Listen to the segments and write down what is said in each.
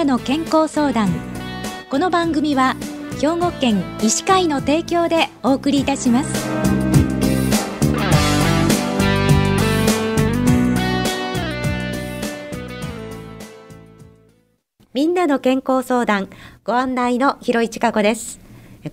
なの健康相談。この番組は兵庫県医師会の提供でお送りいたします。みんなの健康相談ご案内の広市加子です。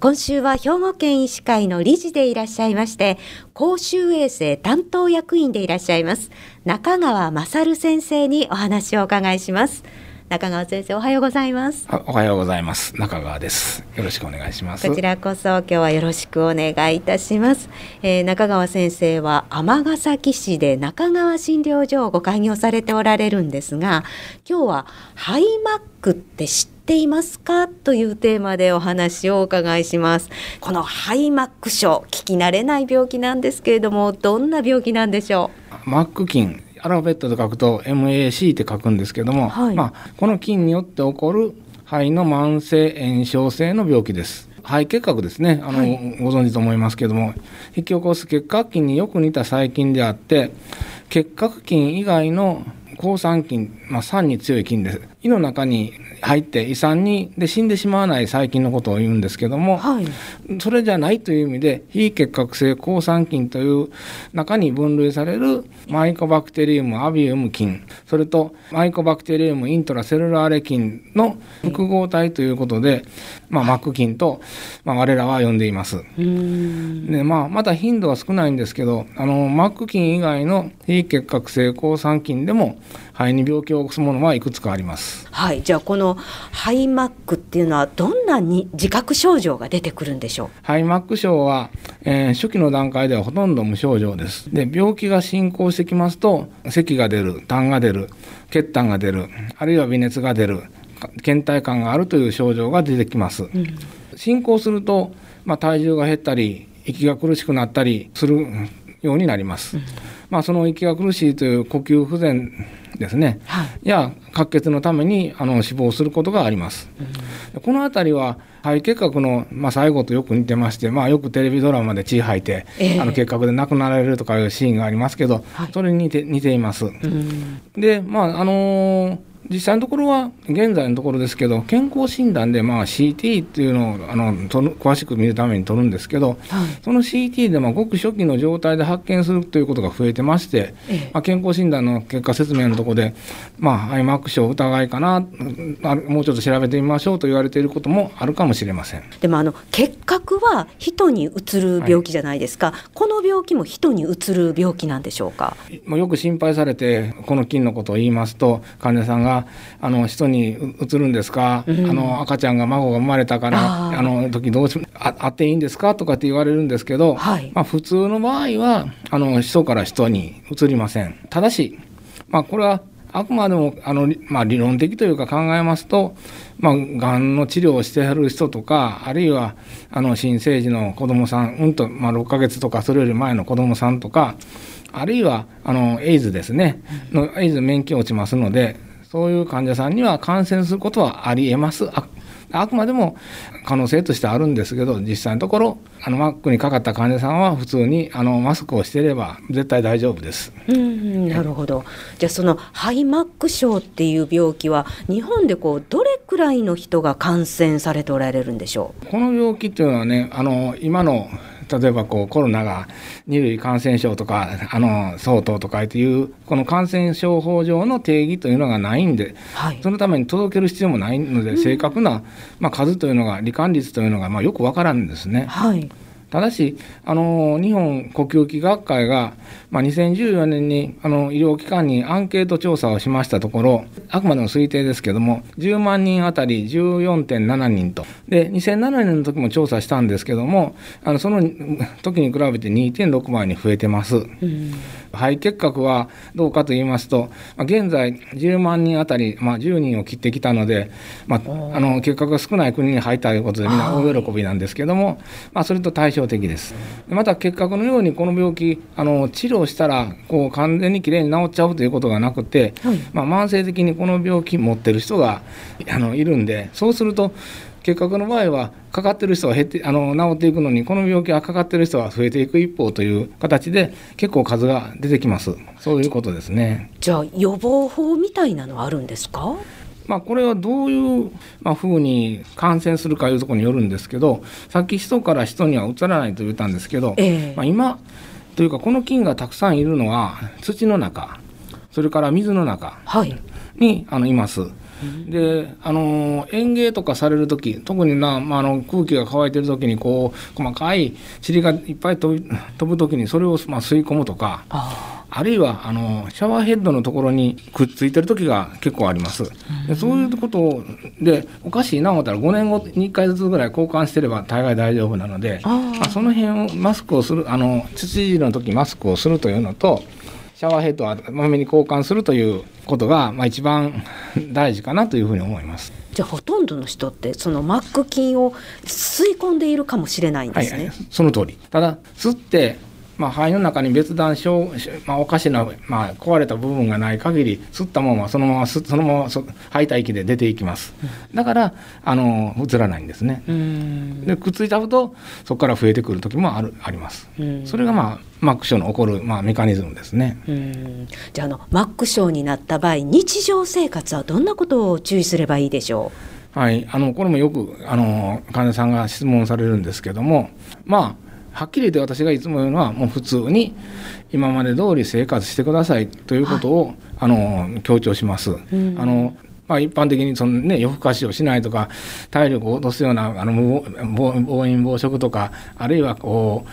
今週は兵庫県医師会の理事でいらっしゃいまして公衆衛生担当役員でいらっしゃいます中川勝先生にお話をお伺いします。中川先生おはようございます。おはようございます。中川です。よろしくお願いします。こちらこそ今日はよろしくお願いいたします、えー、中川先生は尼崎市で中川診療所をご開業されておられるんですが今日はハイマックって知っていますかというテーマでお話をお伺いします。このハイマック症聞き慣れない病気なんですけれどもどんな病気なんでしょう？マック菌アルファベットで書くと MAC って書くんですけども、はい、まあ、この菌によって起こる肺の慢性炎症性の病気です。肺結核ですね。あの、はい、ご存知と思いますけども。引き起こす結核菌によく似た細菌であって結核菌以外の抗酸菌、まあ、酸に強い菌です胃の中に入って胃酸にで死んでしまわない細菌のことを言うんですけども、はい、それじゃないという意味で非結核性抗酸菌という中に分類されるマイコバクテリウムアビウム菌それとマイコバクテリウムイントラセルラーレ菌の複合体ということで、まあ、マック菌と、まあ、我らは呼んでいます。でまあ、また頻度は少ないんですけどあのマック菌以外の非結核性抗酸菌でも肺に病気を起こすものはいくつかあります。はい、じゃあこのハイマックっていうのはどんなに自覚症状が出てくるんでしょう？ハイマック症は、えー、初期の段階ではほとんど無症状です。で、病気が進行してきますと咳が出る、痰が出る、血痰が出る、あるいは微熱が出る、倦怠感があるという症状が出てきます。うん、進行すると、まあ、体重が減ったり息が苦しくなったりするようになります。うん、まあ、その息が苦しいという呼吸不全ですね、はい、や滑血のためにあの死亡することがあります。うん、この辺りは肺結核の、まあ、最後とよく似てまして、まあ、よくテレビドラマで血吐いて、えー、あの結核で亡くなられるとかいうシーンがありますけど、はい、それに似て似ています。うん、でまああのー実際のところは現在のところですけど健康診断でまあ CT っていうのをあの詳しく見るために取るんですけど、はい、その CT でもごく初期の状態で発見するということが増えてまして、ええ、まあ、健康診断の結果説明のところで、まあ、アイマック症疑いかなもうちょっと調べてみましょうと言われていることもあるかもしれません。でもあの結核は人にうつる病気じゃないですか、はい、この病気も人にうつる病気なんでしょうか、まあ、よく心配されてこの菌のことを言いますと患者さんがあの人にうつるんですか、うん、あの赤ちゃんが孫が生まれたからあの時どうしああっていいんですか？とかって言われるんですけど、はい、まあ、普通の場合はあの人から人にうつりません。ただし、まあ、これはあくまでもあの、まあ、理論的というか考えますと、まあ、がんの治療をしてはる人とかあるいはあの新生児の子どもさんうんと、まあ、6ヶ月とかそれより前の子どもさんとかあるいはあのエイズですね。のエイズ免疫落ちますのでそういう患者さんには感染することはありえます。ああくまでも可能性としてあるんですけど実際のところあのマックにかかった患者さんは普通にあのマスクをしていれば絶対大丈夫です。うんなるほど。じゃあそのハイマック症っていう病気は日本でこうどれくらいの人が感染されておられるんでしょう？この病気っていうのはねあの今の例えばこうコロナが二類感染症とかあの相当とかっていうこの感染症法上の定義というのがないんで、はい、そのために届ける必要もないので正確な、まあ、数というのが罹患率というのがまあよくわからんですね。はいただし、あの日本呼吸器学会が、まあ、2014年にあの医療機関にアンケート調査をしましたところ、あくまでも推定ですけれども、10万人あたり14.7人と、で2007年の時も調査したんですけれども、あのその時に比べて2.6倍に増えてます。うん肺結核はどうかと言いますと、まあ、現在10万人あたり、まあ、10人を切ってきたので、まあ、あの結核が少ない国に入ったということでみんな大喜びなんですけども、まあ、それと対照的です。また結核のようにこの病気あの治療したらこう完全にきれいに治っちゃうということがなくて、はい、まあ、慢性的にこの病気持ってる人があのいるんでそうすると結核の場合はかかってる人は減ってあの治っていくのにこの病気はかかってる人は増えていく一方という形で結構数が出てきます。そういうことですね。じゃあ予防法みたいなのはあるんですか？まあ、これはどういう、まうに感染するかいうところによるんですけどさっき人から人にはうつらないと言ったんですけど、えー、まあ、今というかこの菌がたくさんいるのは土の中それから水の中に、はい、あのいます。であの園芸とかされる時特にな、まあ、あの空気が乾いてる時にこう細かい塵がいっぱい飛び飛ぶ時にそれを、まあ、吸い込むとか。あるいはあのシャワーヘッドのところにくっついてる時が結構あります。でそういうことでおかしいな思ったら5年後に1回ずつぐらい交換してれば大概大丈夫なのであその辺をマスクをするあの土の時マスクをするというのとシャワーヘッドはまめに交換するということが、まあ、一番大事かなというふうに思います。じゃあほとんどの人ってそのマック菌を吸い込んでいるかもしれないんですね。はい、その通り。ただ吸ってまあ、肺の中に別段症、まあ、おかしな、まあ、壊れた部分がない限り吸ったままそのままそのまま吐いた息で出ていきます。だからあの映らないんですね。でくっついちゃうとそこから増えてくる時もあるあります。それがまあマック症の起こる、まあ、メカニズムですね。じゃあのマック症になった場合日常生活はどんなことを注意すればいいでしょう？はい、あのこれもよくあの患者さんが質問されるんですけどもまあはっきり言って私がいつも言うのはもう普通に今まで通り生活してくださいということを、はい、あの強調します。うん、あのまあ、一般的にその、ね、夜更かしをしないとか体力を落とすようなあの暴飲暴食とかあるいはこ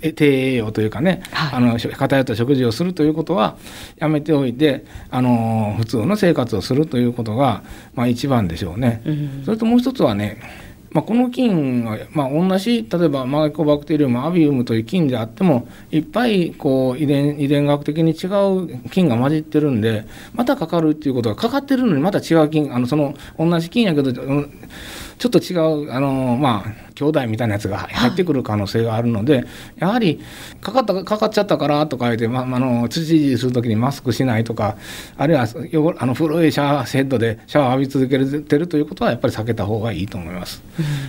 う低栄養というかね、はい、あの偏った食事をするということはやめておいてあの普通の生活をするということが、まあ、一番でしょうね。うん、それともう一つはねまあ、この菌は、まあ、同じ例えばマイコバクテリウムアビウムという菌であってもいっぱいこう遺伝遺伝学的に違う菌が混じってるんでまたかかるっていうことがかかってるのにまた違う菌あのその同じ菌やけどちょっと違うあのまあ兄弟みたいなやつが入ってくる可能性があるので、やはりかかったかかっちゃったからとか言って、ま、あの土いじりする時にマスクしないとかあるいはあの古いシャワーヘッドでシャワー浴び続けてるということはやっぱり避けた方がいいと思います。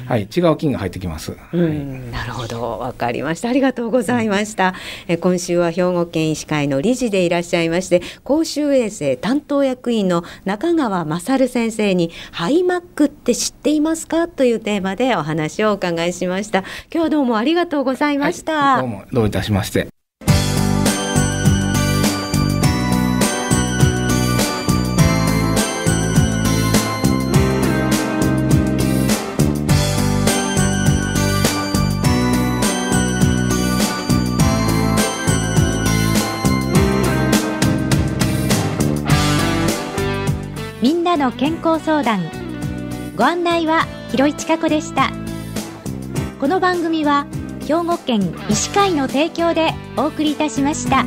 はい、違う菌が入ってきます。うん、なるほど、わかりました。ありがとうございました。え今週は兵庫県医師会の理事でいらっしゃいまして、公衆衛生担当役員の中川勝先生にハイマックって知っています？か？というテーマでお話を伺いしました。今日はどうもありがとうございました、はい、どうもどういたしまして。みんなの健康相談ご案内は広市加子でした。この番組は兵庫県医師会の提供でお送りいたしました。